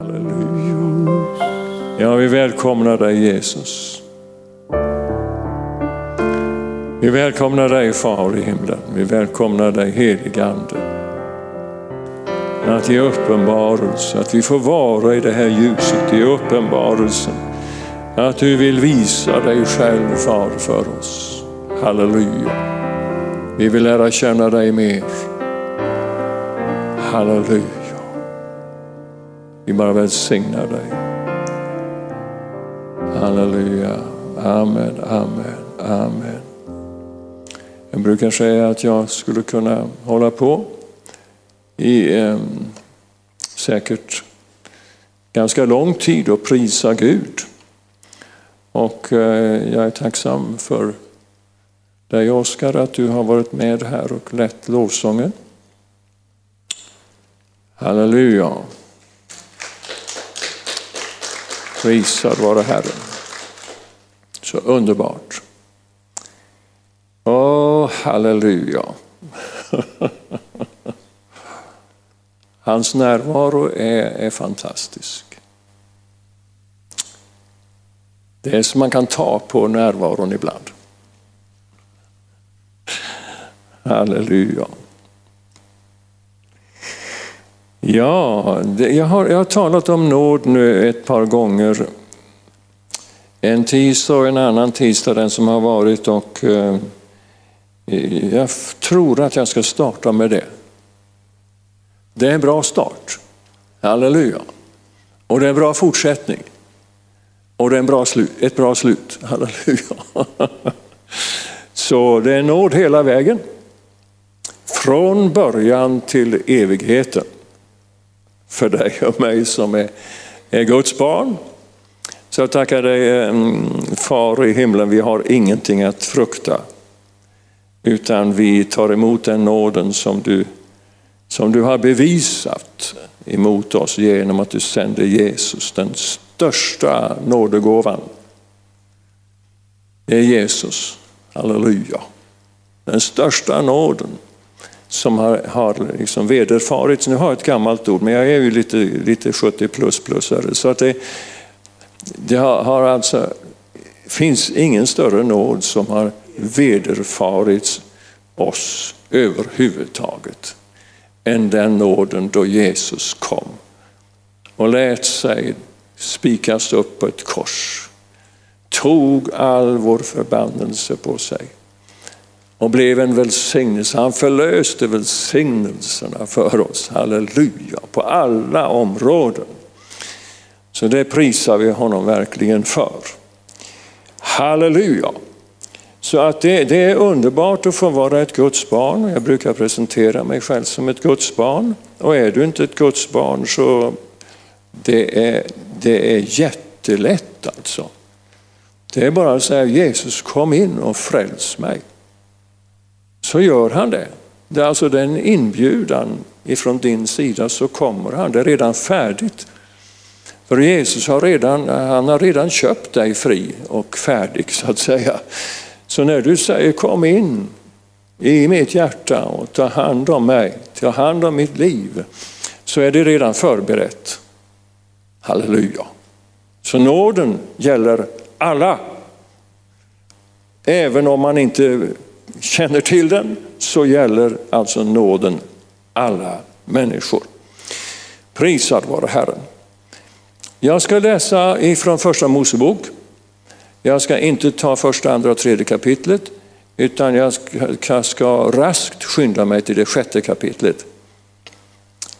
Halleluja. Ja, vi välkomnar dig Jesus. Vi välkomnar dig Far i himlen. Vi välkomnar dig helige Ande. Att ge uppenbarelse, att vi får vara i det här ljuset, i uppenbarelsen. Att du vill visa dig själv Far för oss. Halleluja. Vi vill lära känna dig mer. Halleluja. Vi bara välsignar dig. Halleluja. Amen, amen, amen. Jag brukar säga att jag skulle kunna hålla på i eh, säkert ganska lång tid och prisa Gud. Och eh, jag är tacksam för dig Oskar att du har varit med här och lett lovsången. Halleluja. Prisad vare Herren. Så underbart. Åh, halleluja. Hans närvaro är, är fantastisk. Det är som man kan ta på närvaron ibland. Halleluja. Ja, det, jag, har, jag har talat om nåd nu ett par gånger. En tisdag och en annan tisdag, den som har varit. och eh, Jag tror att jag ska starta med det. Det är en bra start. Halleluja. Och det är en bra fortsättning. Och det är en bra slut, ett bra slut. Halleluja. Så det är nåd hela vägen. Från början till evigheten. För dig och mig som är, är Guds barn. Så jag tackar dig eh, Far i himlen, vi har ingenting att frukta. Utan vi tar emot den nåden som du, som du har bevisat emot oss genom att du sände Jesus, den största nådegåvan. Det är Jesus, halleluja. Den största nåden som har, har liksom vederfarits. Nu har jag ett gammalt ord, men jag är ju lite, lite 70 plus plusare. Så att det, det har, har alltså, finns ingen större nåd som har vederfarits oss överhuvudtaget än den nåden då Jesus kom och lät sig spikas upp på ett kors. Tog all vår förbannelse på sig och blev en välsignelse. Han förlöste välsignelserna för oss, halleluja, på alla områden. Så det prisar vi honom verkligen för. Halleluja! Så att det, det, är underbart att få vara ett Guds barn. Jag brukar presentera mig själv som ett Guds barn. Och är du inte ett Guds barn så det är det är jättelätt alltså. Det är bara att säga Jesus kom in och fräls mig så gör han det. Det är alltså den inbjudan ifrån din sida så kommer han. Det är redan färdigt. För Jesus har redan, han har redan köpt dig fri och färdig så att säga. Så när du säger kom in i mitt hjärta och ta hand om mig, ta hand om mitt liv, så är det redan förberett. Halleluja. Så nåden gäller alla. Även om man inte känner till den så gäller alltså nåden alla människor. Prisad vare Herren. Jag ska läsa ifrån första Mosebok. Jag ska inte ta första, andra och tredje kapitlet utan jag ska, ska raskt skynda mig till det sjätte kapitlet.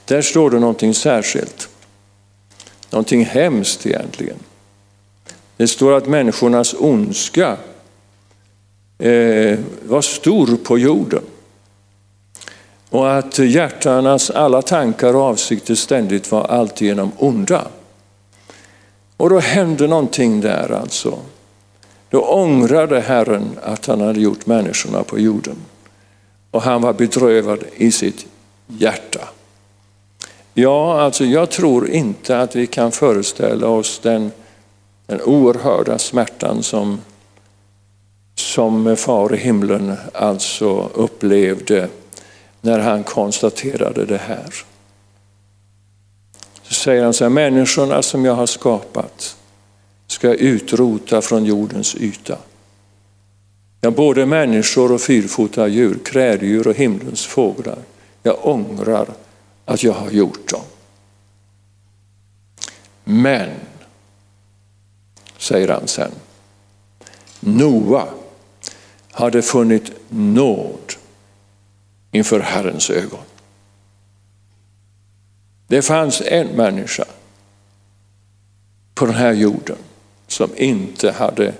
Där står det någonting särskilt. Någonting hemskt egentligen. Det står att människornas ondska Eh, var stor på jorden. Och att hjärtarnas alla tankar och avsikter ständigt var alltigenom onda. Och då hände någonting där alltså. Då ångrade Herren att han hade gjort människorna på jorden. Och han var bedrövad i sitt hjärta. Ja, alltså jag tror inte att vi kan föreställa oss den, den oerhörda smärtan som som far i himlen alltså upplevde när han konstaterade det här. Så säger han så här, människorna som jag har skapat ska jag utrota från jordens yta. Ja, både människor och fyrfota djur, kräldjur och himlens fåglar. Jag ångrar att jag har gjort dem. Men, säger han sen, Noa hade funnit nåd inför Herrens ögon. Det fanns en människa på den här jorden som inte hade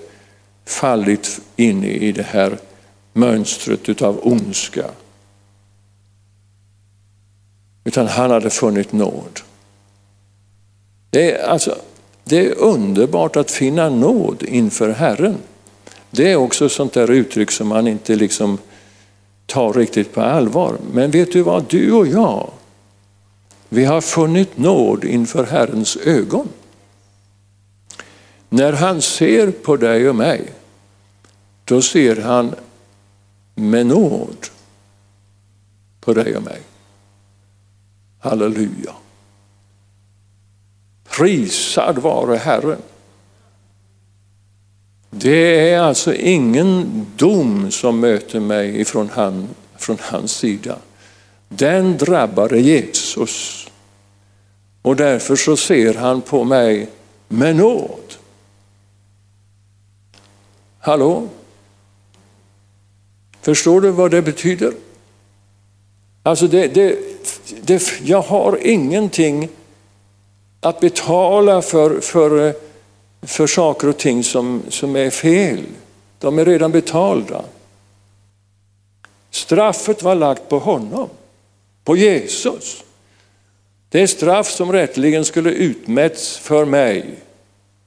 fallit in i det här mönstret av ondska. Utan han hade funnit nåd. Det är, alltså, det är underbart att finna nåd inför Herren. Det är också ett sånt där uttryck som man inte liksom tar riktigt på allvar. Men vet du vad, du och jag, vi har funnit nåd inför Herrens ögon. När han ser på dig och mig, då ser han med nåd på dig och mig. Halleluja. Prisad vare Herren. Det är alltså ingen dom som möter mig från, han, från hans sida. Den drabbade Jesus. Och därför så ser han på mig med nåd. Hallå? Förstår du vad det betyder? Alltså det, det, det, jag har ingenting att betala för, för, för saker och ting som, som är fel. De är redan betalda. Straffet var lagt på honom, på Jesus. Det straff som rättligen skulle utmätts för mig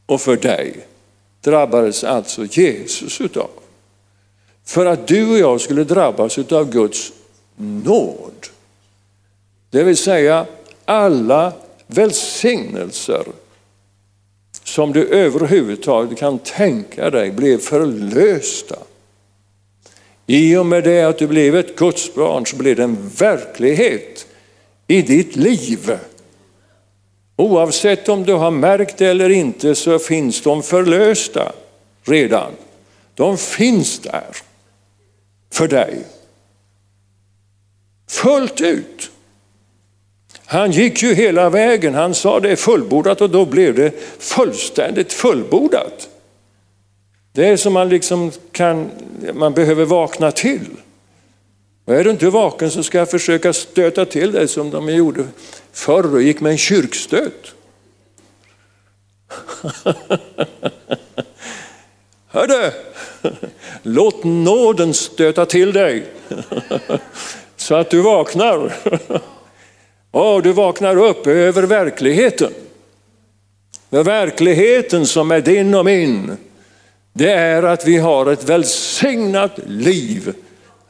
och för dig drabbades alltså Jesus utav. För att du och jag skulle drabbas utav Guds nåd. Det vill säga alla välsignelser som du överhuvudtaget kan tänka dig blev förlösta. I och med det att du blev ett Guds barn så blev det en verklighet i ditt liv. Oavsett om du har märkt det eller inte så finns de förlösta redan. De finns där för dig. Fullt ut. Han gick ju hela vägen, han sa det är fullbordat och då blev det fullständigt fullbordat. Det är som man liksom kan, man behöver vakna till. Och är du inte vaken så ska jag försöka stöta till dig som de gjorde förr och gick med en kyrkstöt. Hördu, låt nåden stöta till dig så att du vaknar. Och du vaknar upp över verkligheten. För verkligheten som är din och min, det är att vi har ett välsignat liv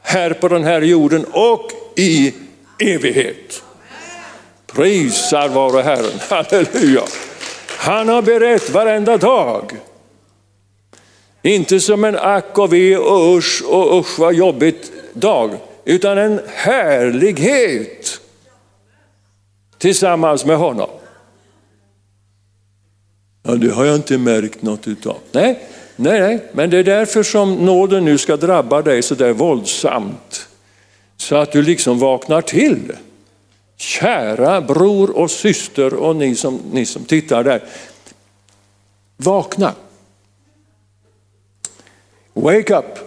här på den här jorden och i evighet. Prisar vare Herren, halleluja. Han har berett varenda dag. Inte som en ack och ve och usch och usch vad jobbigt dag, utan en härlighet tillsammans med honom. Ja, det har jag inte märkt något utav. Nej, nej, nej, men det är därför som nåden nu ska drabba dig så där våldsamt. Så att du liksom vaknar till. Kära bror och syster och ni som, ni som tittar där. Vakna. Wake up.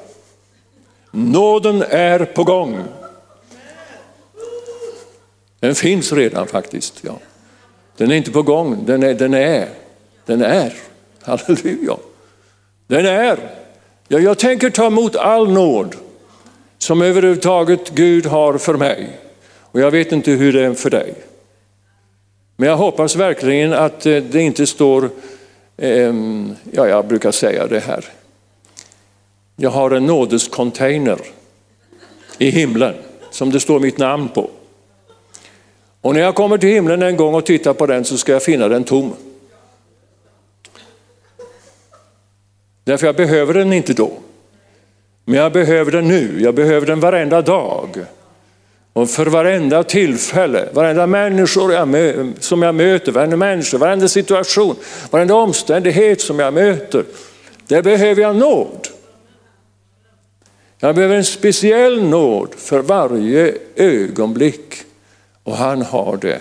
Nåden är på gång. Den finns redan faktiskt. Ja. Den är inte på gång, den är. Den är. Den är. Halleluja. Den är. Ja, jag tänker ta emot all nåd som överhuvudtaget Gud har för mig. Och jag vet inte hur det är för dig. Men jag hoppas verkligen att eh, det inte står, eh, ja jag brukar säga det här. Jag har en nådescontainer i himlen som det står mitt namn på. Och när jag kommer till himlen en gång och tittar på den så ska jag finna den tom. Därför jag behöver den inte då. Men jag behöver den nu, jag behöver den varenda dag. Och för varenda tillfälle, varenda människor jag mö, som jag möter, varenda människa, varenda situation, varenda omständighet som jag möter, där behöver jag nåd. Jag behöver en speciell nåd för varje ögonblick och han har det.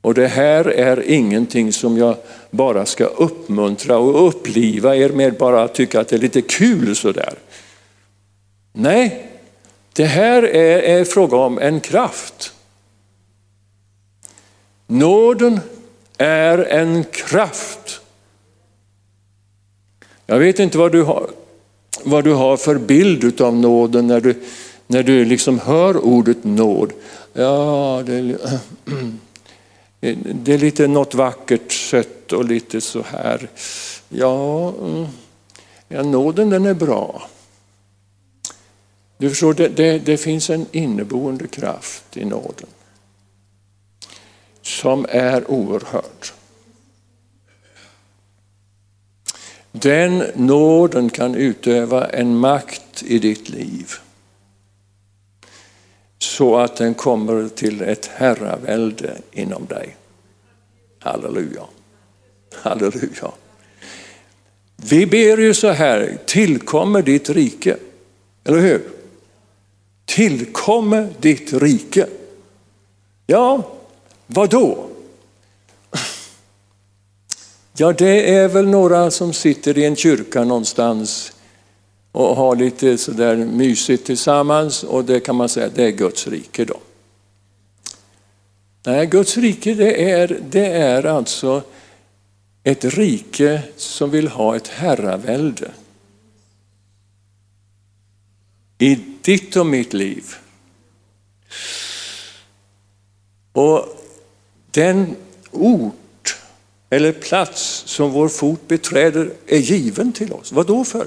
Och det här är ingenting som jag bara ska uppmuntra och uppliva er med, bara tycka att det är lite kul sådär. Nej, det här är, är fråga om en kraft. Nåden är en kraft. Jag vet inte vad du har, vad du har för bild av nåden när du, när du liksom hör ordet nåd. Ja, det, det är lite något vackert sött och lite så här. Ja, mm. ja nåden den är bra. Du förstår, det, det, det finns en inneboende kraft i nåden som är oerhörd. Den nåden kan utöva en makt i ditt liv så att den kommer till ett herravälde inom dig. Halleluja. Halleluja. Vi ber ju så här, tillkommer ditt rike. Eller hur? Tillkommer ditt rike. Ja, vad då? Ja, det är väl några som sitter i en kyrka någonstans och ha lite sådär mysigt tillsammans och det kan man säga det är Guds rike då. Nej, Guds rike det är, det är alltså ett rike som vill ha ett herravälde. I ditt och mitt liv. Och den ort eller plats som vår fot beträder är given till oss. Vad då för?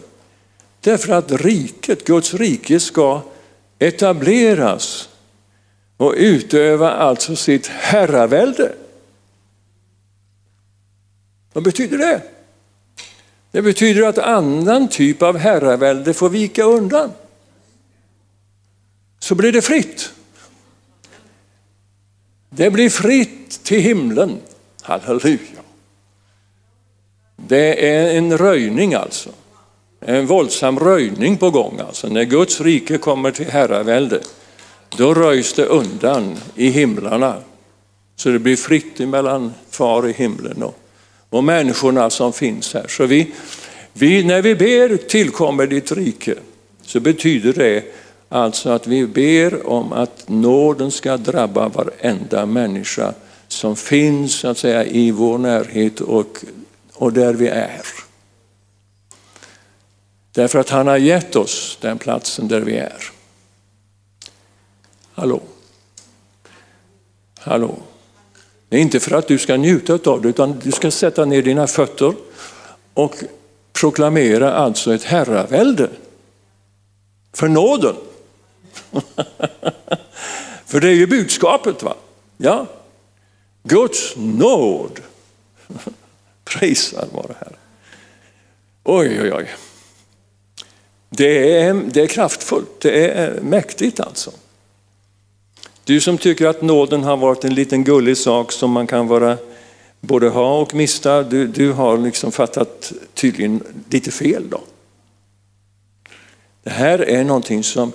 Därför att riket, Guds rike ska etableras och utöva alltså sitt herravälde. Vad betyder det? Det betyder att annan typ av herravälde får vika undan. Så blir det fritt. Det blir fritt till himlen. Halleluja. Det är en röjning alltså en våldsam röjning på gång. Alltså. När Guds rike kommer till herravälde, då röjs det undan i himlarna. Så det blir fritt mellan far i himlen och, och människorna som finns här. Så vi, vi, när vi ber tillkommer ditt rike, så betyder det alltså att vi ber om att nåden ska drabba varenda människa som finns så att säga, i vår närhet och, och där vi är. Därför att han har gett oss den platsen där vi är. Hallå? Hallå? Det är inte för att du ska njuta av det utan du ska sätta ner dina fötter och proklamera alltså ett herravälde för nåden. för det är ju budskapet. va? Ja. Guds nåd. Prisad vare Herren. Oj, oj, oj. Det är, det är kraftfullt, det är eh, mäktigt alltså. Du som tycker att nåden har varit en liten gullig sak som man kan vara både ha och mista, du, du har liksom fattat tydligen lite fel då. Det här är någonting som,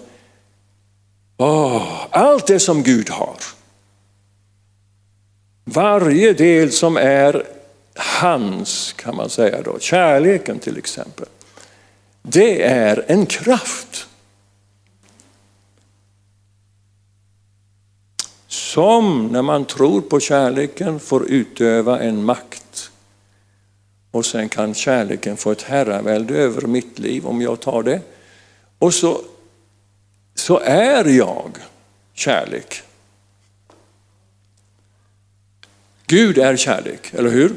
Åh, allt det som Gud har. Varje del som är hans kan man säga då, kärleken till exempel det är en kraft. Som när man tror på kärleken får utöva en makt. Och sen kan kärleken få ett herravälde över mitt liv om jag tar det. Och så, så är jag kärlek. Gud är kärlek, eller hur?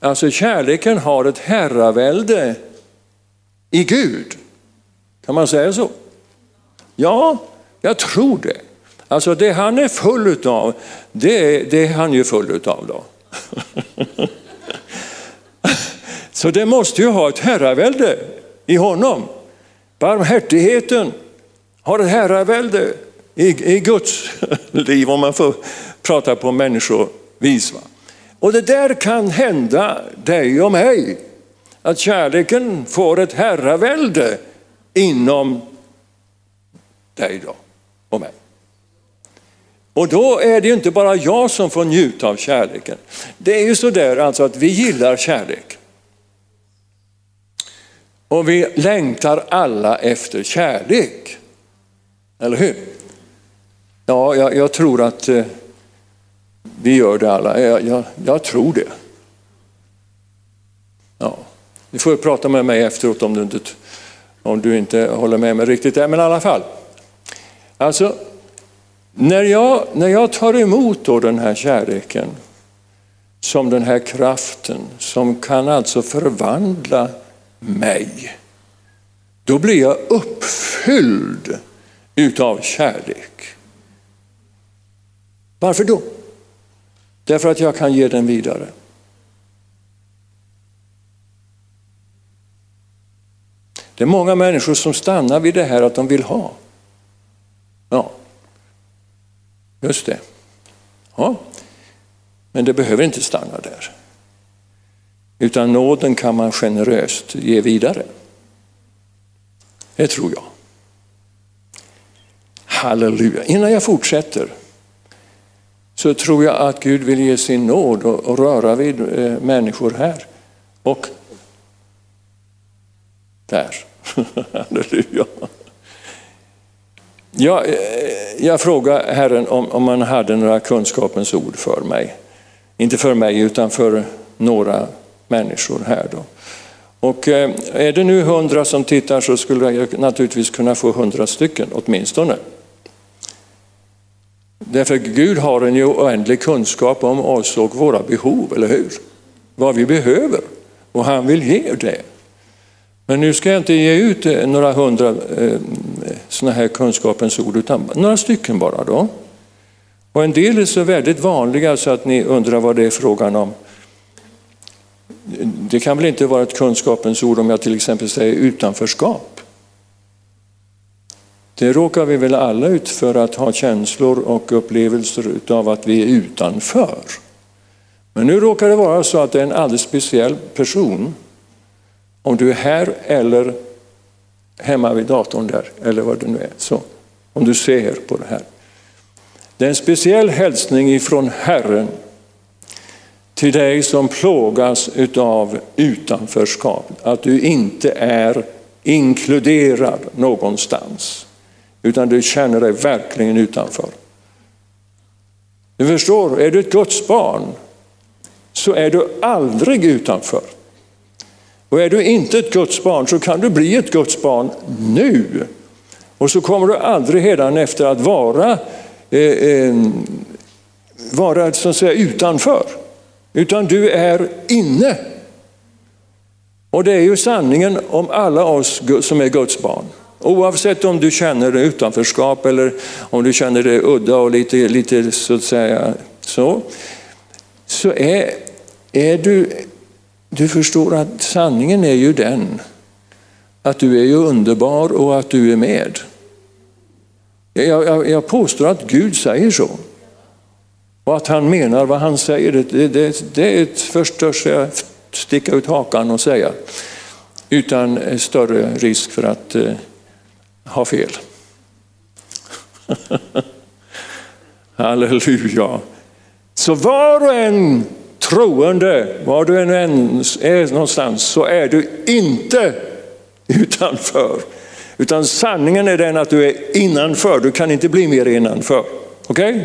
Alltså kärleken har ett herravälde i Gud. Kan man säga så? Ja, jag tror det. Alltså det han är full utav, det, det är han ju full utav då. så det måste ju ha ett herravälde i honom. Barmhärtigheten har ett herravälde i, i Guds liv, om man får prata på människovis. Va? Och det där kan hända dig och mig, att kärleken får ett herravälde inom dig då och mig. Och då är det ju inte bara jag som får njuta av kärleken. Det är ju så där alltså att vi gillar kärlek. Och vi längtar alla efter kärlek. Eller hur? Ja, jag, jag tror att eh, vi gör det alla. Jag, jag, jag, tror det. Ja. Du får prata med mig efteråt om du inte, om du inte håller med mig riktigt där, men i alla fall. Alltså, när jag, när jag tar emot då den här kärleken som den här kraften som kan alltså förvandla mig, då blir jag uppfylld utav kärlek. Varför då? Därför att jag kan ge den vidare. Det är många människor som stannar vid det här att de vill ha. Ja, just det. Ja. Men det behöver inte stanna där. Utan nåden kan man generöst ge vidare. Det tror jag. Halleluja. Innan jag fortsätter så tror jag att Gud vill ge sin nåd och, röra vid eh, människor här och där. Halleluja. Eh, jag, jag frågade Herren om, om han hade några kunskapens ord för mig. Inte för mig utan för några människor här. Då. Och eh, är det nu hundra som tittar så skulle jag naturligtvis kunna få hundra stycken åtminstone. Därför Gud har en oändlig kunskap om oss och våra behov, eller hur? Vad vi behöver. Och han vill ge det. Men nu ska jag inte ge ut eh, några hundra eh, sådana här kunskapens ord, utan några stycken bara då. Och en del är så väldigt vanliga så att ni undrar vad det är frågan om. Det kan väl inte vara ett kunskapens ord om jag till exempel säger utanförskap. Det råkar vi väl alla ut för att ha känslor och upplevelser av att vi är utanför. Men nu råkar det vara så att det är en alldeles speciell person. Om du är här eller hemma vid datorn där, eller vad det nu är. Så, om du ser på det här. Det är en speciell hälsning ifrån Herren till dig som plågas utav utanförskap. Att du inte är inkluderad någonstans. Utan du känner dig verkligen utanför. Du förstår, är du ett Guds barn så är du aldrig utanför. Och är du inte ett Guds barn så kan du bli ett Guds barn nu. Och så kommer du aldrig redan efter att vara, eh, eh, vara så att säga, utanför. Utan du är inne. Och det är ju sanningen om alla oss som är Guds barn. Oavsett om du känner utanförskap eller om du känner dig udda och lite, lite så att säga så. Så är, är du, du förstår att sanningen är ju den att du är ju underbar och att du är med. Jag, jag, jag påstår att Gud säger så. Och att han menar vad han säger, det, det, det är ett först att sticka ut hakan och säga. Utan större risk för att eh, ha fel. Halleluja. Så var och en troende, var du än är någonstans, så är du inte utanför. Utan sanningen är den att du är innanför, du kan inte bli mer innanför. Okej? Okay?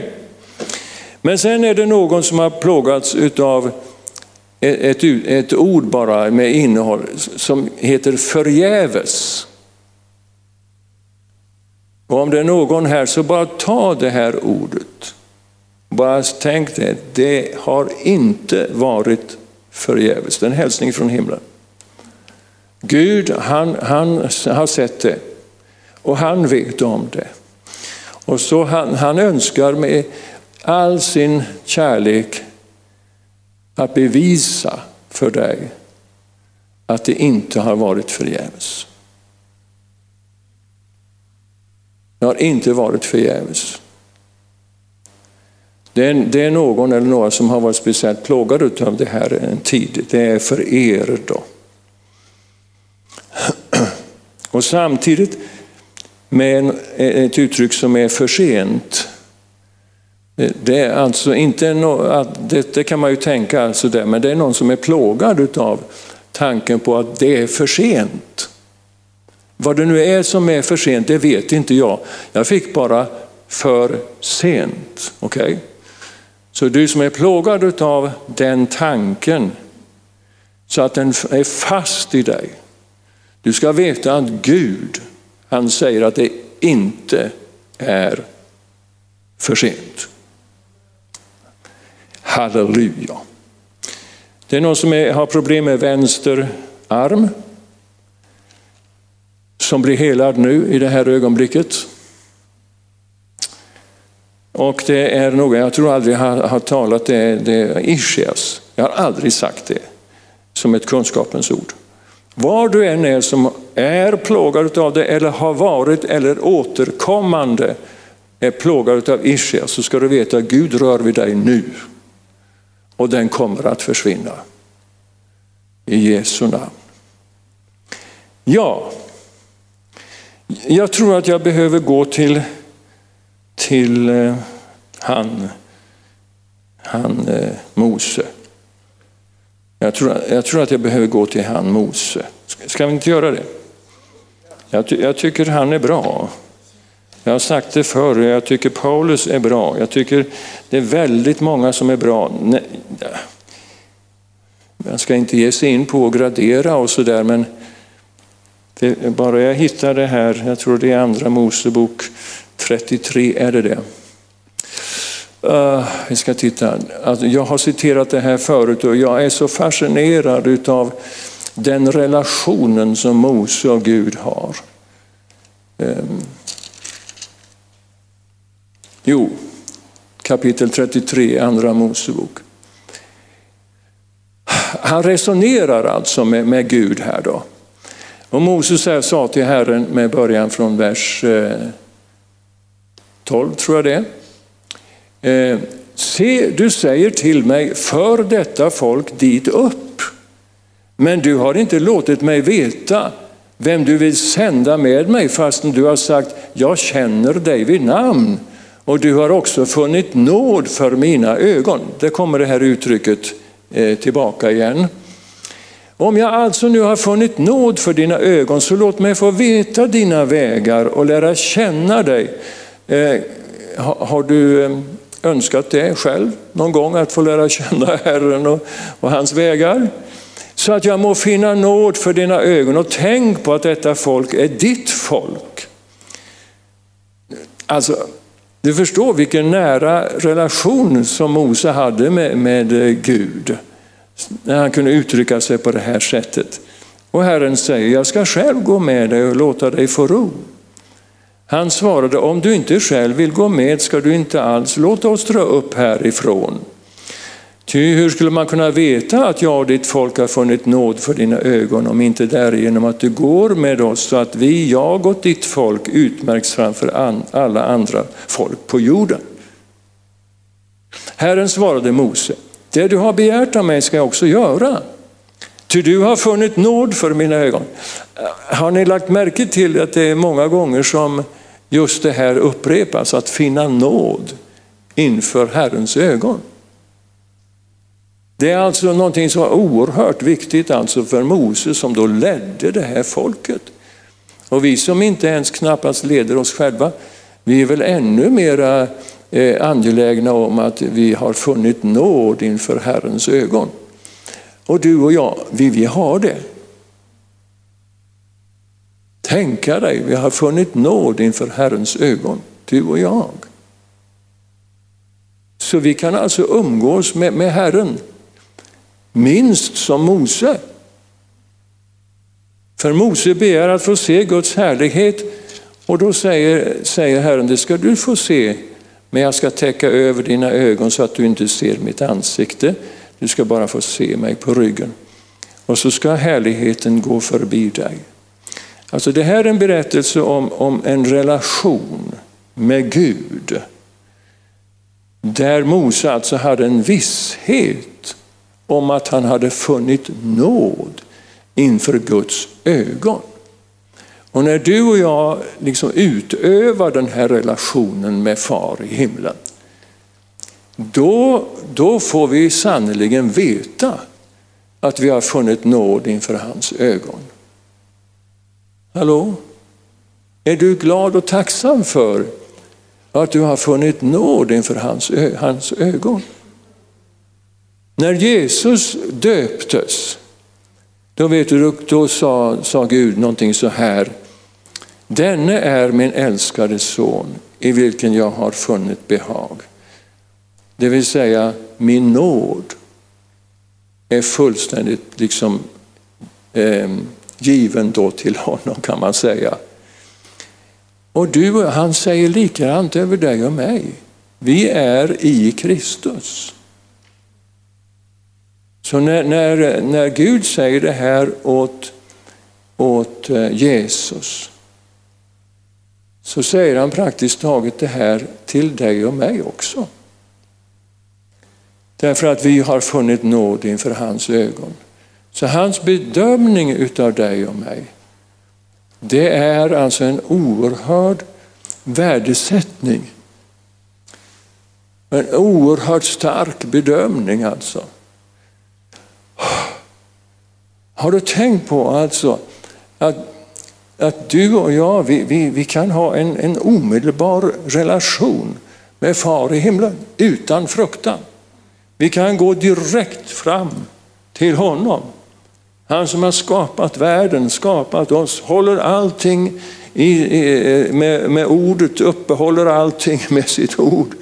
Men sen är det någon som har plågats av ett, ett, ett ord bara med innehåll som heter förgäves. Och om det är någon här så bara ta det här ordet. Bara tänk det, det har inte varit förgäves. Det är en hälsning från himlen. Gud han, han har sett det och han vet om det. Och så han, han önskar med all sin kärlek att bevisa för dig att det inte har varit förgäves. Det har inte varit förgäves. Det är, det är någon eller några som har varit speciellt plågade av det här en tid. Det är för er då. Och samtidigt med ett uttryck som är för sent. Det är alltså inte no, det, det, kan man ju tänka, alltså men det är någon som är plågad av tanken på att det är för sent. Vad det nu är som är för sent, det vet inte jag. Jag fick bara för sent. Okay? Så du som är plågad av den tanken, så att den är fast i dig. Du ska veta att Gud, han säger att det inte är för sent. Halleluja. Det är någon som är, har problem med vänster arm som blir helad nu i det här ögonblicket. Och det är något, jag tror aldrig jag har, har talat det, det ischias. Jag har aldrig sagt det som ett kunskapens ord. Var du än är som är plågad av det eller har varit eller återkommande är plågad av ischias så ska du veta att Gud rör vid dig nu. Och den kommer att försvinna. I Jesu namn. Ja, jag tror att jag behöver gå till, till eh, han, han eh, Mose. Jag tror, jag tror att jag behöver gå till han Mose. Ska vi inte göra det? Jag, jag tycker han är bra. Jag har sagt det förr, jag tycker Paulus är bra. Jag tycker det är väldigt många som är bra. Man ska inte ge sig in på att gradera och sådär, men det, bara jag hittar det här, jag tror det är andra Mosebok 33, är det det? Uh, vi ska titta. Alltså, jag har citerat det här förut och jag är så fascinerad utav den relationen som Mose och Gud har. Um. Jo, kapitel 33, andra Mosebok. Han resonerar alltså med, med Gud här då. Och Moses sa till Herren med början från vers eh, 12 tror jag det eh, Se, du säger till mig, för detta folk dit upp. Men du har inte låtit mig veta vem du vill sända med mig fastän du har sagt, jag känner dig vid namn. Och du har också funnit nåd för mina ögon. Det kommer det här uttrycket eh, tillbaka igen. Om jag alltså nu har funnit nåd för dina ögon så låt mig få veta dina vägar och lära känna dig. Eh, har du eh, önskat det själv någon gång att få lära känna Herren och, och hans vägar? Så att jag må finna nåd för dina ögon och tänk på att detta folk är ditt folk. Alltså, du förstår vilken nära relation som Mose hade med, med eh, Gud när han kunde uttrycka sig på det här sättet. Och Herren säger, jag ska själv gå med dig och låta dig få ro. Han svarade, om du inte själv vill gå med ska du inte alls låta oss dra upp härifrån. Ty hur skulle man kunna veta att jag och ditt folk har funnit nåd för dina ögon om inte därigenom att du går med oss så att vi, jag och ditt folk utmärks framför alla andra folk på jorden. Herren svarade Mose, det du har begärt av mig ska jag också göra. Ty du har funnit nåd för mina ögon. Eh, har ni lagt märke till att det är många gånger som just det här upprepas, att finna nåd inför Herrens ögon. Det är alltså någonting som var oerhört viktigt alltså för Moses som då ledde det här folket. Och vi som inte ens knappast leder oss själva, vi är väl ännu mera eh, angelägna om att vi har funnit nåd inför Herrens ögon. Och du och jag, vi ha det. Tänka dig, vi har funnit nåd inför Herrens ögon, du och jag. Så vi kan alltså umgås med, med Herren minst som Mose. För Mose begär att få se Guds härlighet och då säger, säger Herren, det ska du få se, men jag ska täcka över dina ögon så att du inte ser mitt ansikte. Du ska bara få se mig på ryggen. Och så ska härligheten gå förbi dig. Alltså det här är en berättelse om, om en relation med Gud. Där Mose alltså hade en visshet om att han hade funnit nåd inför Guds ögon. Och när du och jag liksom utövar den här relationen med far i himlen, då, då får vi sannerligen veta att vi har funnit nåd inför hans ögon. Hallå? Är du glad och tacksam för att du har funnit nåd inför hans, hans ögon? När Jesus döptes, då, vet du, då sa, sa Gud någonting så här. Denne är min älskade son i vilken jag har funnit behag. Det vill säga min nåd är fullständigt liksom, eh, given då till honom kan man säga. Och du, han säger likadant över dig och mig. Vi är i Kristus. Så när, när, när Gud säger det här åt, åt eh, Jesus så säger han praktiskt taget det här till dig och mig också. Därför att vi har funnit nåd inför hans ögon. Så hans bedömning utav dig och mig, det är alltså en oerhörd värdesättning. En oerhört stark bedömning alltså. Har du tänkt på alltså att, att du och jag, vi, vi, vi kan ha en, en omedelbar relation med far i himlen utan fruktan. Vi kan gå direkt fram till honom. Han som har skapat världen, skapat oss, håller allting i, i, med, med ordet, uppehåller allting med sitt ord.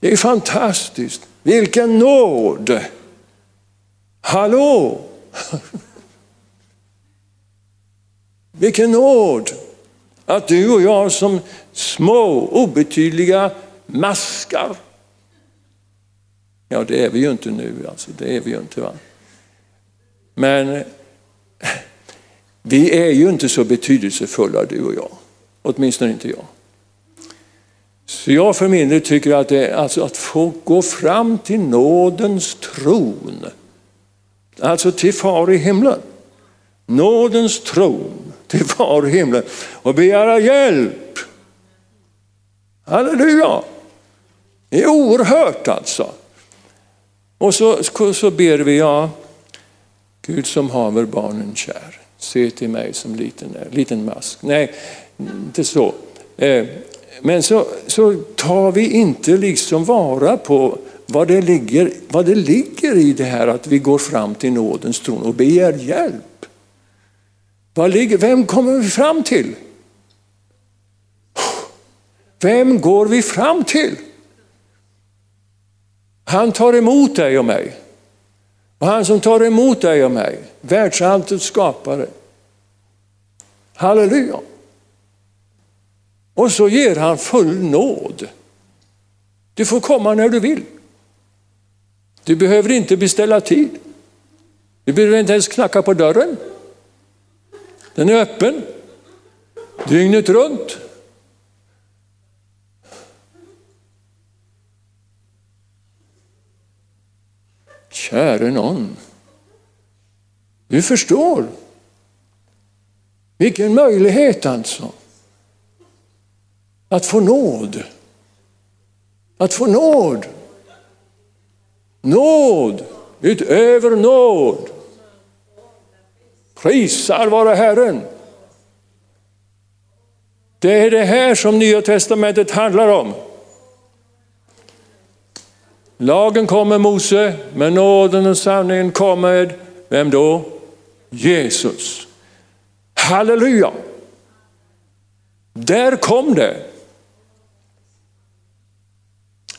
Det är fantastiskt. Vilken nåd! Hallå! Vilken nåd att du och jag som små obetydliga maskar Ja, det är vi ju inte nu, alltså. det är vi ju inte. Va? Men vi är ju inte så betydelsefulla du och jag, åtminstone inte jag. Så jag för min del tycker att det är alltså att få gå fram till nådens tron, alltså till far i himlen. Nådens tron till far i himlen och begära hjälp. Halleluja! Det är oerhört alltså. Och så, så ber vi, ja, Gud som haver barnen kär, se till mig som liten, liten mask. Nej, inte så. Eh, men så, så tar vi inte liksom vara på vad det, ligger, vad det ligger i det här att vi går fram till nådens tron och begär hjälp. Vad ligger, vem kommer vi fram till? Vem går vi fram till? Han tar emot dig och mig. Och han som tar emot dig och mig, världsalltets skapare. Halleluja! Och så ger han full nåd. Du får komma när du vill. Du behöver inte beställa tid. Du behöver inte ens knacka på dörren. Den är öppen dygnet runt. Käre någon. Du förstår. Vilken möjlighet alltså. Att få nåd. Att få nåd. Nåd utöver nåd. Prisar vare Herren. Det är det här som Nya Testamentet handlar om. Lagen kommer Mose, men nåden och sanningen kommer vem då? Jesus. Halleluja! Där kom det.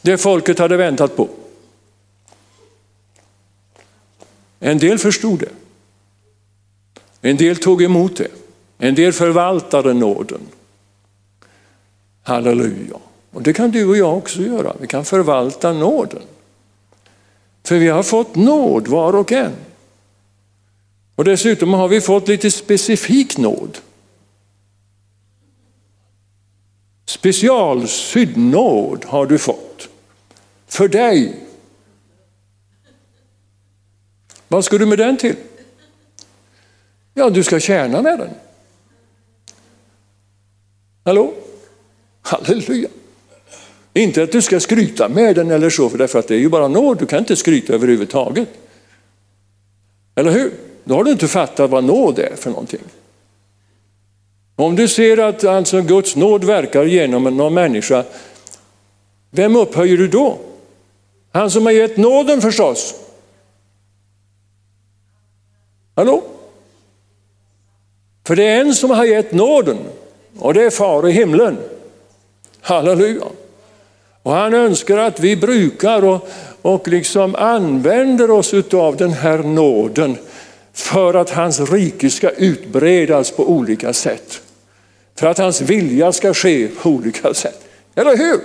Det folket hade väntat på. En del förstod det. En del tog emot det. En del förvaltade nåden. Halleluja. Och det kan du och jag också göra. Vi kan förvalta nåden. För vi har fått nåd var och en. Och dessutom har vi fått lite specifik nåd. Specialsydd nåd har du fått. För dig. Vad ska du med den till? Ja, du ska tjäna med den. Hallå? Halleluja! Inte att du ska skryta med den eller så, för därför att det är ju bara nåd. Du kan inte skryta överhuvudtaget. Eller hur? Då har du inte fattat vad nåd är för någonting. Om du ser att alltså Guds nåd verkar genom någon människa, vem upphöjer du då? Han som har gett nåden förstås. Hallå? För det är en som har gett nåden och det är far i himlen. Halleluja. Och han önskar att vi brukar och, och liksom använder oss av den här nåden för att hans rike ska utbredas på olika sätt. För att hans vilja ska ske på olika sätt. Eller hur?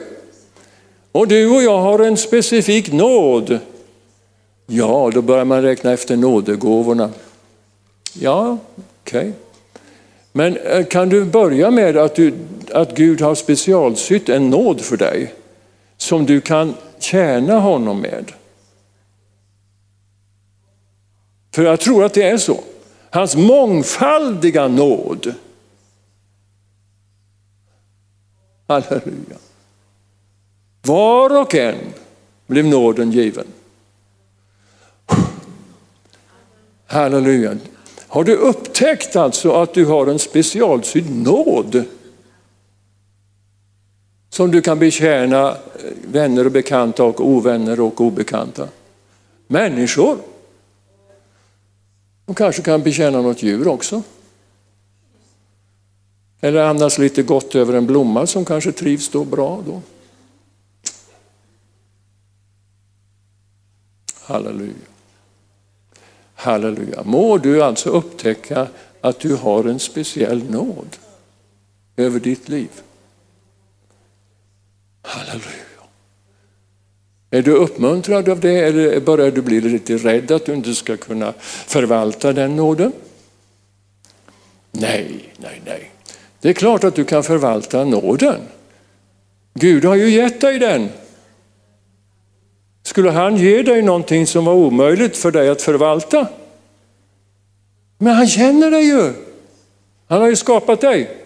Och du och jag har en specifik nåd. Ja, då börjar man räkna efter nådegåvorna. Ja, okej. Okay. Men eh, kan du börja med att, du, att Gud har specialsytt en nåd för dig som du kan tjäna honom med? För jag tror att det är så. Hans mångfaldiga nåd. Halleluja. Var och en blev nåden given. Halleluja. Har du upptäckt alltså att du har en specialsydd nåd som du kan betjäna eh, vänner och bekanta och ovänner och obekanta människor? De kanske kan betjäna något djur också. Eller andas lite gott över en blomma som kanske trivs då bra. Då. Halleluja. Halleluja. Må du alltså upptäcka att du har en speciell nåd över ditt liv. Halleluja. Är du uppmuntrad av det eller börjar du bli lite rädd att du inte ska kunna förvalta den nåden? Nej, nej, nej. Det är klart att du kan förvalta nåden. Gud har ju gett dig den. Skulle han ge dig någonting som var omöjligt för dig att förvalta? Men han känner dig ju. Han har ju skapat dig.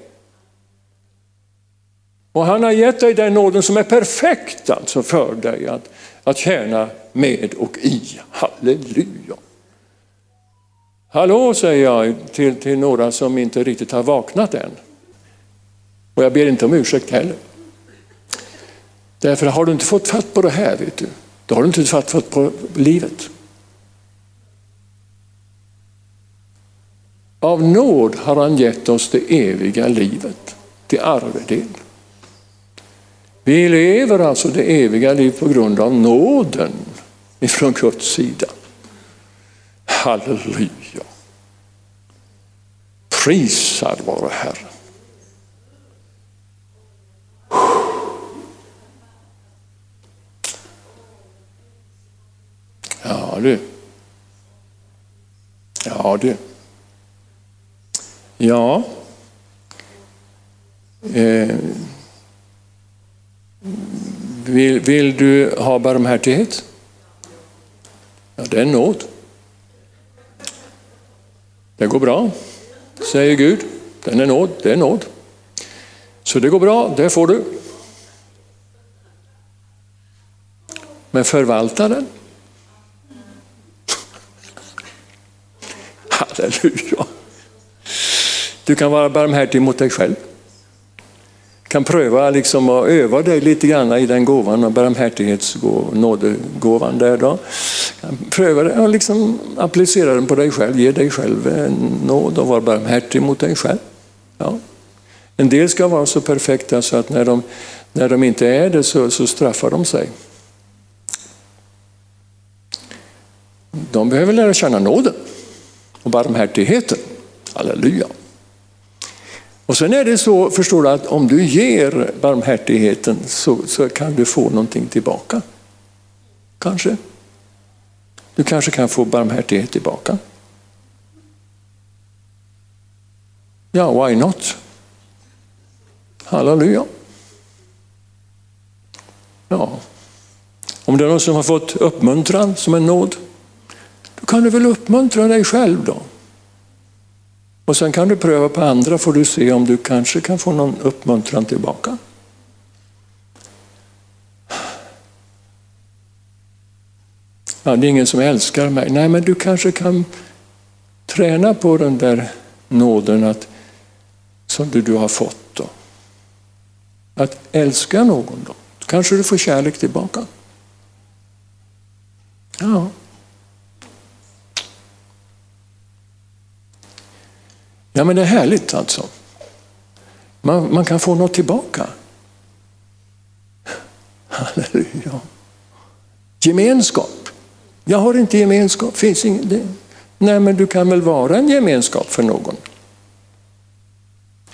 Och han har gett dig den nåden som är perfekt alltså för dig att, att tjäna med och i. Halleluja! Hallå säger jag till, till några som inte riktigt har vaknat än. Och jag ber inte om ursäkt heller. Därför har du inte fått fatt på det här, vet du, då har du inte fått fatt på livet. Av nåd har han gett oss det eviga livet till arvedel. Vi lever alltså det eviga livet på grund av nåden ifrån Guds sida. Halleluja. Prisad vare Herren. Ja du. Ja du. Ja. Eh. Vill, vill du ha barmhärtighet? Ja, det är nåd. Det går bra, säger Gud. Den är nåd, det är nåd. Så det går bra, det får du. Men förvalta den. Halleluja. Du kan vara barmhärtig mot dig själv kan pröva liksom att öva dig lite grann i den gåvan, barmhärtighetsnådegåvan där då. Pröva det och liksom applicera den på dig själv, ge dig själv en nåd och vara barmhärtig mot dig själv. Ja. En del ska vara så perfekta så att när de, när de inte är det så, så straffar de sig. De behöver lära känna nåden och barmhärtigheten. Halleluja. Och sen är det så, förstår du, att om du ger barmhärtigheten så, så kan du få någonting tillbaka. Kanske. Du kanske kan få barmhärtighet tillbaka. Ja, why not? Halleluja. Ja. Om det är någon som har fått uppmuntran som en nåd, då kan du väl uppmuntra dig själv då. Och sen kan du pröva på andra får du se om du kanske kan få någon uppmuntran tillbaka. Ja, det är ingen som älskar mig. Nej, men du kanske kan träna på den där nåden att, som du, du har fått. Då. Att älska någon då. Kanske du får kärlek tillbaka. Ja. Ja men det är härligt alltså. Man, man kan få något tillbaka. Halleluja. Gemenskap. Jag har inte gemenskap, finns ingen. Det. Nej men du kan väl vara en gemenskap för någon.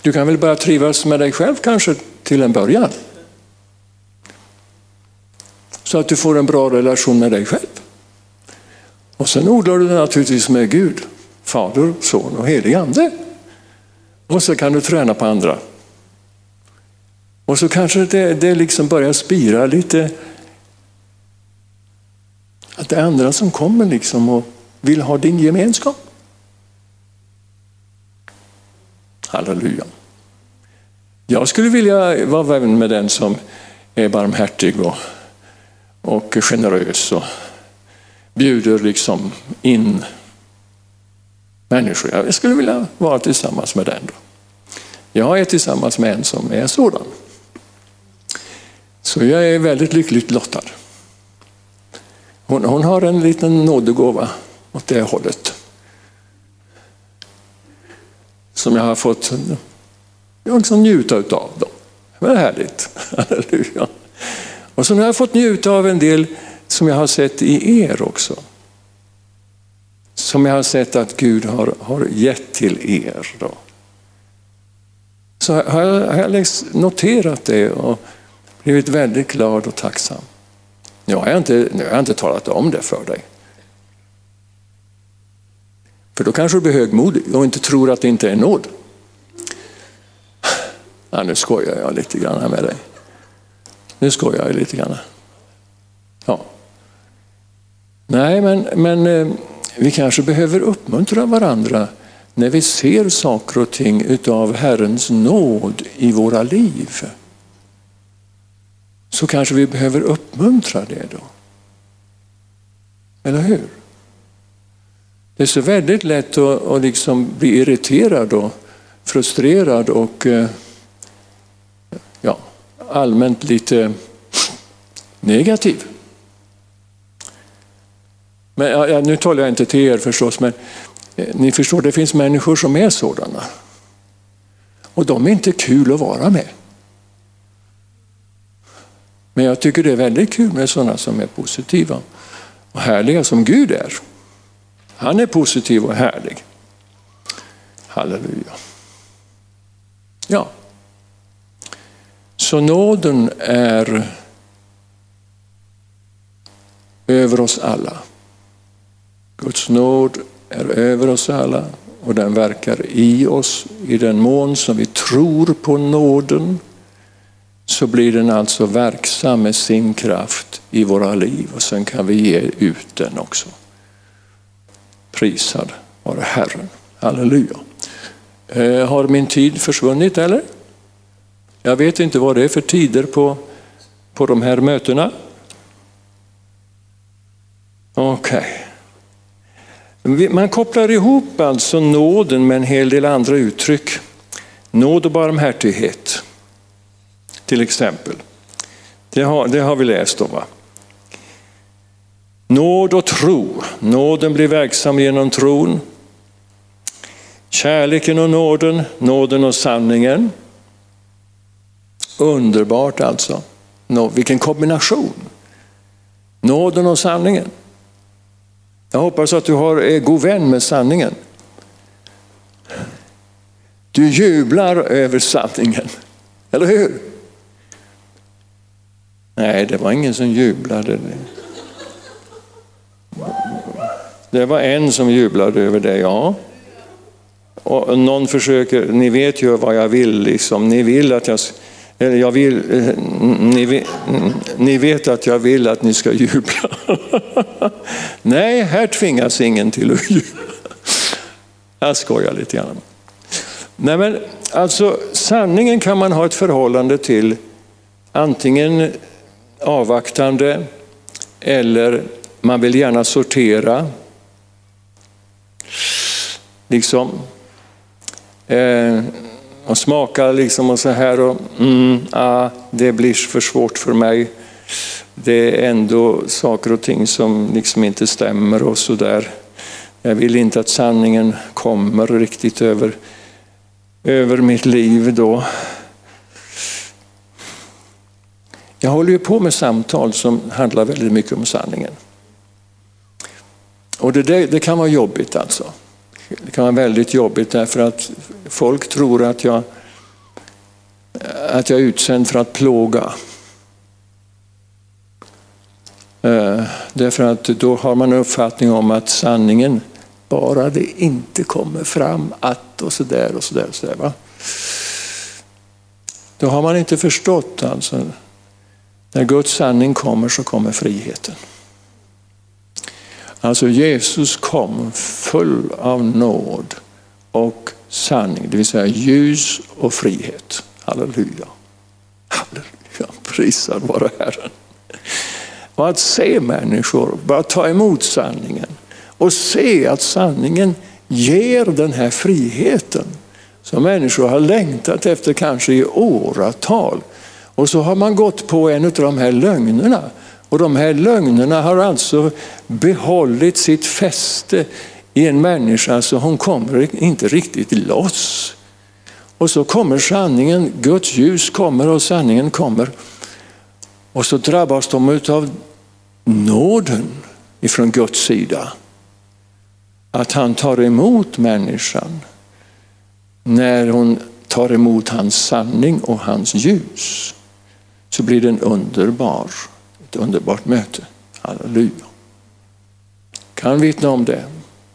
Du kan väl bara trivas med dig själv kanske till en början. Så att du får en bra relation med dig själv. Och sen odlar du det naturligtvis med Gud, Fader, Son och helig Ande. Och så kan du träna på andra. Och så kanske det, det liksom börjar spira lite. Att det är andra som kommer liksom och vill ha din gemenskap. Halleluja. Jag skulle vilja vara vän med den som är barmhärtig och, och generös och bjuder liksom in människor. Jag skulle vilja vara tillsammans med den. Då. Jag är tillsammans med en som är sådan. Så jag är väldigt lyckligt lottad. Hon, hon har en liten nådegåva åt det hållet. Som jag har fått jag liksom njuta utav. Då. Det var härligt. Halleluja. Och så har jag fått njuta av en del som jag har sett i er också. Som jag har sett att Gud har, har gett till er. Då. Så har jag, har jag noterat det och blivit väldigt glad och tacksam. Nu har, jag inte, nu har jag inte talat om det för dig. För då kanske du blir högmodig och inte tror att det inte är nåd. Ja, nu skojar jag lite grann med dig. Nu skojar jag lite grann. Ja. Nej, men, men eh, vi kanske behöver uppmuntra varandra när vi ser saker och ting utav Herrens nåd i våra liv. Så kanske vi behöver uppmuntra det då. Eller hur? Det är så väldigt lätt att, att liksom bli irriterad och frustrerad och eh, ja, allmänt lite negativ. Men, ja, nu talar jag inte till er förstås, men eh, ni förstår, det finns människor som är sådana. Och de är inte kul att vara med. Men jag tycker det är väldigt kul med sådana som är positiva och härliga som Gud är. Han är positiv och härlig. Halleluja. Ja. Så nåden är över oss alla. Guds nåd är över oss alla och den verkar i oss i den mån som vi tror på nåden så blir den alltså verksam med sin kraft i våra liv och sen kan vi ge ut den också. Prisad vare Herren. Halleluja. Eh, har min tid försvunnit eller? Jag vet inte vad det är för tider på, på de här mötena. Okej. Okay. Man kopplar ihop alltså nåden med en hel del andra uttryck. Nåd och barmhärtighet till exempel. Det har, det har vi läst om. Va? Nåd och tro. Nåden blir verksam genom tron. Kärleken och nåden, nåden och sanningen. Underbart alltså. Nå, vilken kombination. Nåden och sanningen. Jag hoppas att du har, är god vän med sanningen. Du jublar över sanningen, eller hur? Nej, det var ingen som jublade. Det var en som jublade över det, ja. Och någon försöker, ni vet ju vad jag vill, liksom. ni vill att jag, eller jag vill, eh, ni, vet, ni vet att jag vill att ni ska jubla. Nej, här tvingas ingen till att jubla. Jag skojar lite grann. Nej, men alltså sanningen kan man ha ett förhållande till antingen avvaktande eller man vill gärna sortera. Liksom. Eh, och smaka liksom och så här och mm, ah, det blir för svårt för mig. Det är ändå saker och ting som liksom inte stämmer och så där. Jag vill inte att sanningen kommer riktigt över, över mitt liv då. Jag håller ju på med samtal som handlar väldigt mycket om sanningen. Och det, det kan vara jobbigt alltså. Det kan vara väldigt jobbigt därför att folk tror att jag, att jag är utsänd för att plåga. Eh, därför att då har man en uppfattning om att sanningen, bara det inte kommer fram att och sådär och sådär. Och så där, va? Då har man inte förstått alltså. När Guds sanning kommer så kommer friheten. Alltså Jesus kom full av nåd och sanning, det vill säga ljus och frihet. Halleluja. Halleluja, prisad vare Herren. Och att se människor bara ta emot sanningen och se att sanningen ger den här friheten som människor har längtat efter kanske i åratal. Och så har man gått på en av de här lögnerna och de här lögnerna har alltså behållit sitt fäste i en människa så hon kommer inte riktigt loss. Och så kommer sanningen, Guds ljus kommer och sanningen kommer. Och så drabbas de av nåden ifrån Guds sida. Att han tar emot människan när hon tar emot hans sanning och hans ljus. Så blir den underbar. Ett underbart möte. Halleluja. Kan vittna om det.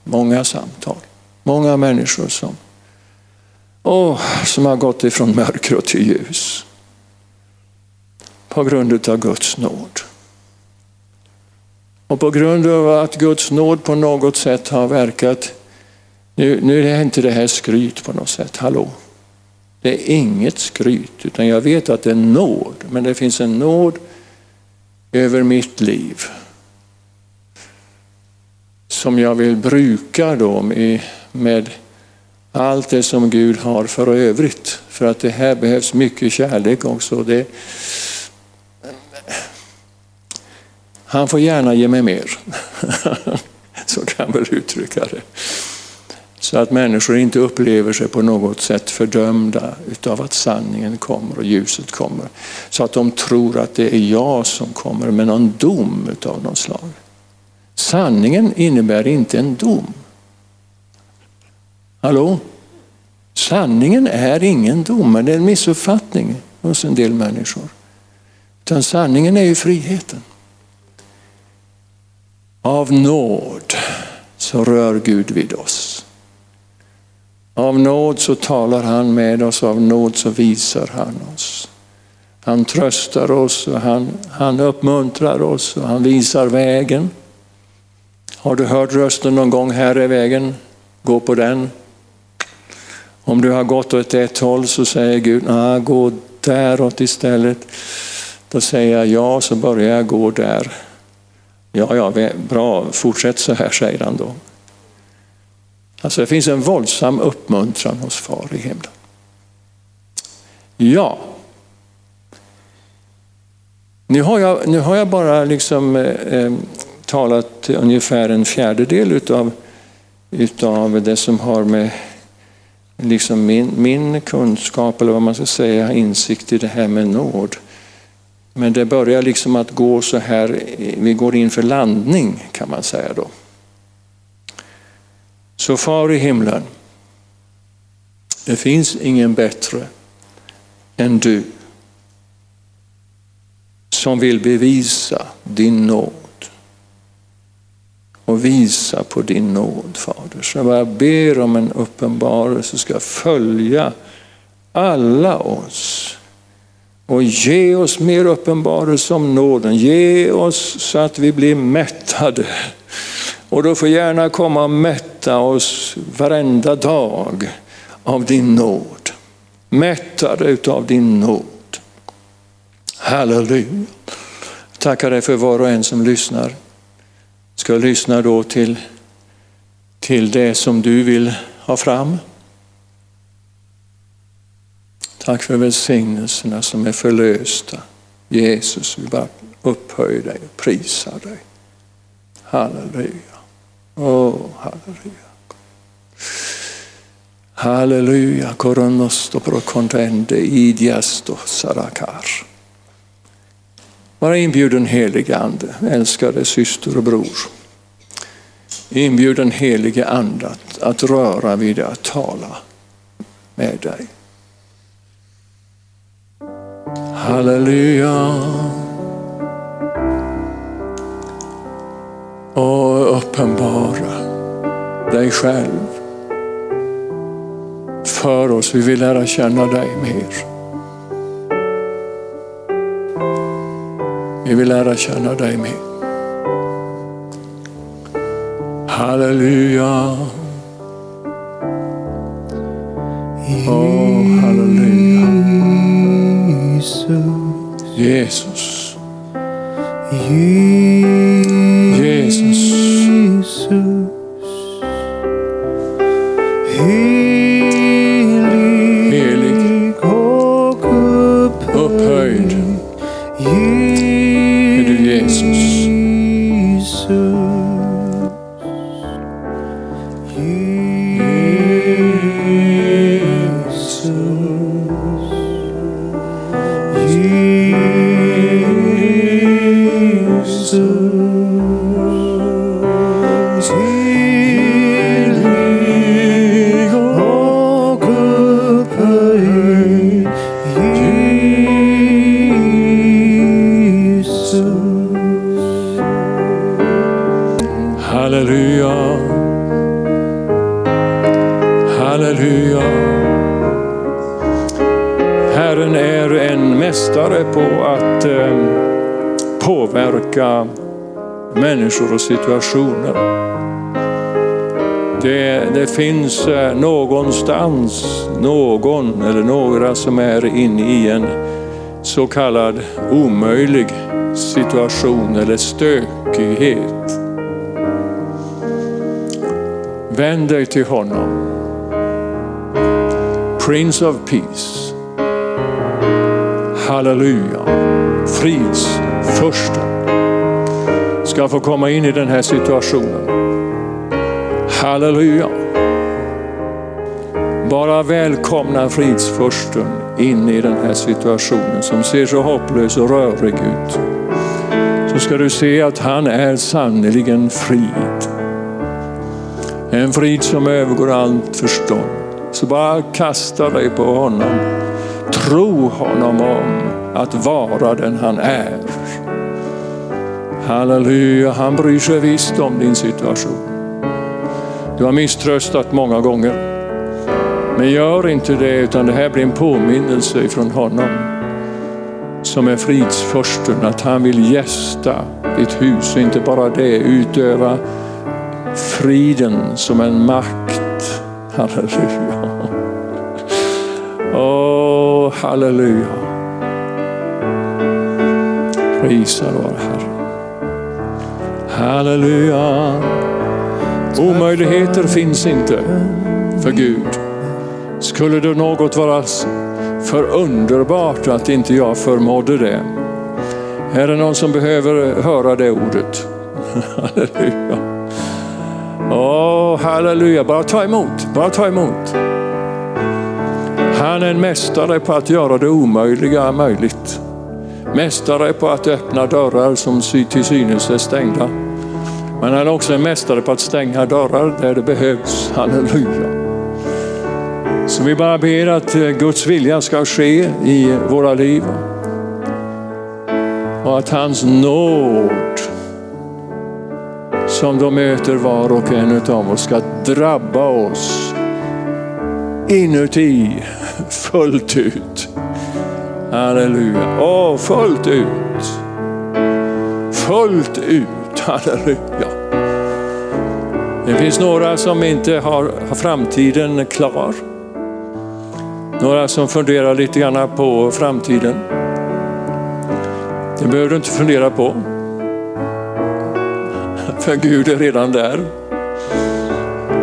Många samtal. Många människor som, oh, som har gått ifrån mörker till ljus. På grund av Guds nåd. Och på grund av att Guds nåd på något sätt har verkat, nu, nu är inte det här skryt på något sätt, hallå. Det är inget skryt, utan jag vet att det är nåd, men det finns en nåd över mitt liv. Som jag vill bruka då med, allt det som Gud har för övrigt. För att det här behövs mycket kärlek också. Det, han får gärna ge mig mer. Så kan jag väl uttrycka det. Så att människor inte upplever sig på något sätt fördömda utav att sanningen kommer och ljuset kommer. Så att de tror att det är jag som kommer med någon dom utav något slag. Sanningen innebär inte en dom. Hallå? Sanningen är ingen dom, men det är en missuppfattning hos en del människor. Utan sanningen är ju friheten. Av nåd så rör Gud vid oss. Av nåd så talar han med oss, av nåd så visar han oss. Han tröstar oss och han, han uppmuntrar oss och han visar vägen. Har du hört rösten någon gång, här är vägen, gå på den. Om du har gått åt ett håll så säger Gud, nah, gå däråt istället. Då säger jag ja, så börjar jag gå där. Ja, ja, bra, fortsätt så här, säger han då. Alltså det finns en våldsam uppmuntran hos far i himlen. Ja. Nu har jag, nu har jag bara liksom, eh, eh, talat ungefär en fjärdedel utav, utav det som har med liksom min, min kunskap, eller vad man ska säga, insikt i det här med nåd. Men det börjar liksom att gå så här, eh, vi går in för landning kan man säga då. Så far i himlen, det finns ingen bättre än du som vill bevisa din nåd och visa på din nåd, Fader. Så jag ber om en uppenbarelse ska följa alla oss Och ge oss mer uppenbarelse om nåden. Ge oss så att vi blir mättade. Och du får gärna komma och mätta oss varenda dag av din nåd. Mättade utav din nåd. Halleluja. Tackar dig för var och en som lyssnar. Ska lyssna då till, till det som du vill ha fram. Tack för välsignelserna som är förlösta. Jesus, vi bara upphöjer dig och prisar dig. Halleluja. Oh, halleluja. Halleluja, koronosto pro contende idiasto sarakar. Var inbjuden helige Ande, älskade syster och bror. Inbjud den helige Ande att, att röra vid dig, att tala med dig. Halleluja. Och uppenbara dig själv för oss. Vi vill lära känna dig mer. Vi vill lära känna dig mer. Halleluja. Oh, halleluja. Jesus. Jesus. Människor och situationer. Det, det finns eh, någonstans någon eller några som är inne i en så kallad omöjlig situation eller stökighet. Vänd dig till honom. Prince of Peace. Halleluja. Fridsfursten ska få komma in i den här situationen. Halleluja. Bara välkomna fridsfursten in i den här situationen som ser så hopplös och rörig ut. Så ska du se att han är sannerligen frid. En frid som övergår allt förstånd. Så bara kasta dig på honom. Tro honom om att vara den han är. Halleluja, han bryr sig visst om din situation. Du har misströstat många gånger. Men gör inte det utan det här blir en påminnelse ifrån honom som är fridsförsten att han vill gästa ditt hus och inte bara det, utöva friden som en makt. Halleluja. Åh, oh, halleluja. Prisad vare Herren. Halleluja. Omöjligheter finns inte för Gud. Skulle det något vara för underbart att inte jag förmådde det? Är det någon som behöver höra det ordet? Halleluja. Åh, oh, halleluja. Bara ta emot. Bara ta emot. Han är en mästare på att göra det omöjliga möjligt. Mästare på att öppna dörrar som till synes är stängda. Men han är också en mästare på att stänga dörrar där det behövs. Halleluja. Så vi bara ber att eh, Guds vilja ska ske i våra liv. Och att hans nåd som då möter var och en av oss ska drabba oss inuti fullt ut. Halleluja. Åh, fullt ut. Fullt ut. Halleluja. Det finns några som inte har, har framtiden klar. Några som funderar lite grann på framtiden. Det behöver du inte fundera på. För Gud är redan där.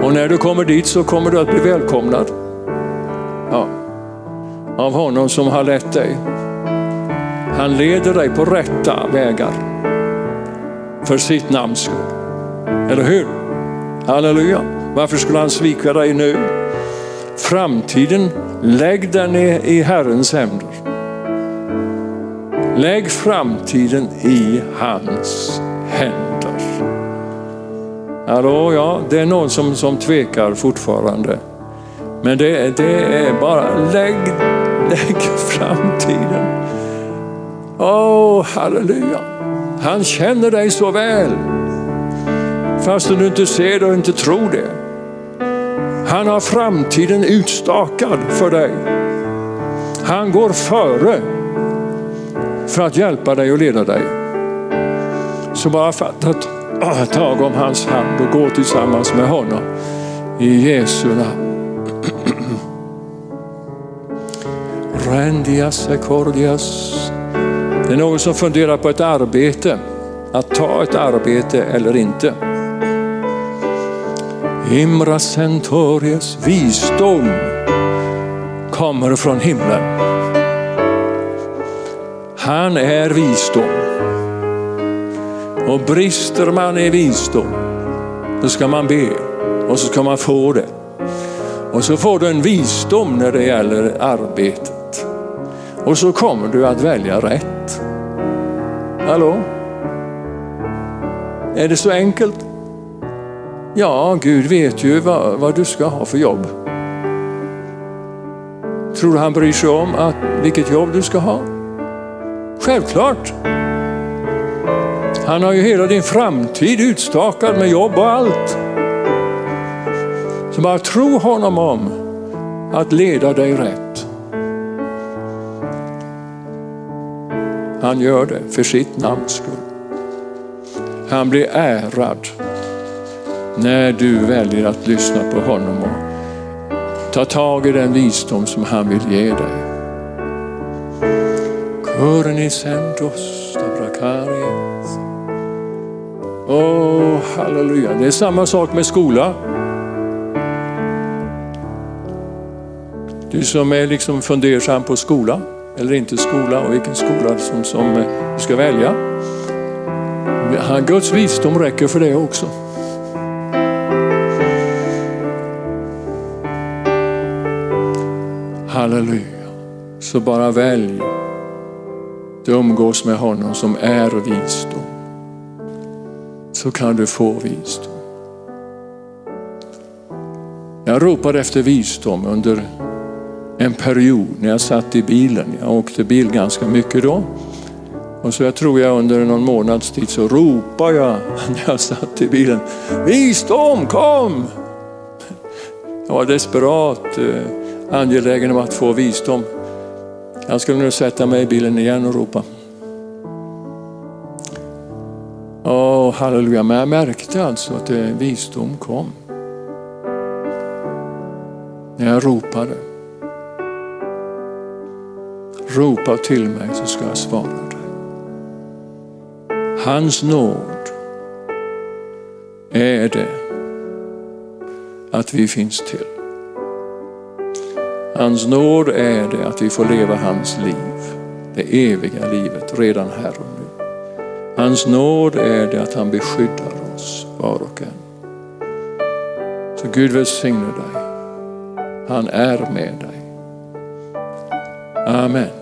Och när du kommer dit så kommer du att bli välkomnad. Ja. Av honom som har lett dig. Han leder dig på rätta vägar. För sitt namns skull. Eller hur? Halleluja. Varför skulle han svika dig nu? Framtiden, lägg den i Herrens händer. Lägg framtiden i hans händer. Hallå, ja, det är någon som, som tvekar fortfarande. Men det, det är bara, lägg, lägg framtiden. Åh, oh, halleluja. Han känner dig så väl. Fastän du inte ser det och inte tror det. Han har framtiden utstakad för dig. Han går före för att hjälpa dig och leda dig. Så bara fatta ah, tag om hans hand och gå tillsammans med honom i Jesu namn. Rendias accordias. Det är någon som funderar på ett arbete, att ta ett arbete eller inte. Imra centories visdom kommer från himlen. Han är visdom. Och brister man i visdom, då ska man be och så ska man få det. Och så får du en visdom när det gäller arbetet. Och så kommer du att välja rätt. Hallå? Är det så enkelt? Ja, Gud vet ju vad, vad du ska ha för jobb. Tror du han bryr sig om att, vilket jobb du ska ha? Självklart. Han har ju hela din framtid utstakad med jobb och allt. Så bara tro honom om att leda dig rätt. Han gör det för sitt namns skull. Han blir ärad när du väljer att lyssna på honom och ta tag i den visdom som han vill ge dig. Åh, oh, halleluja. Det är samma sak med skola. Du som är liksom fundersam på skola eller inte skola och vilken skola som, som du ska välja. Guds visdom räcker för det också. Halleluja. Så bara välj. Du umgås med honom som är visdom. Så kan du få visdom. Jag ropade efter visdom under en period när jag satt i bilen. Jag åkte bil ganska mycket då. Och så jag tror jag under någon månads tid så ropade jag när jag satt i bilen. Visdom kom! Jag var desperat eh, angelägen om att få visdom. Jag skulle nu sätta mig i bilen igen och ropa. Åh, oh, halleluja. Men jag märkte alltså att det, visdom kom. När jag ropade. Ropa till mig så ska jag svara dig. Hans nåd är det att vi finns till. Hans nåd är det att vi får leva hans liv, det eviga livet, redan här och nu. Hans nåd är det att han beskyddar oss var och en. Så Gud välsigne dig. Han är med dig. Amen.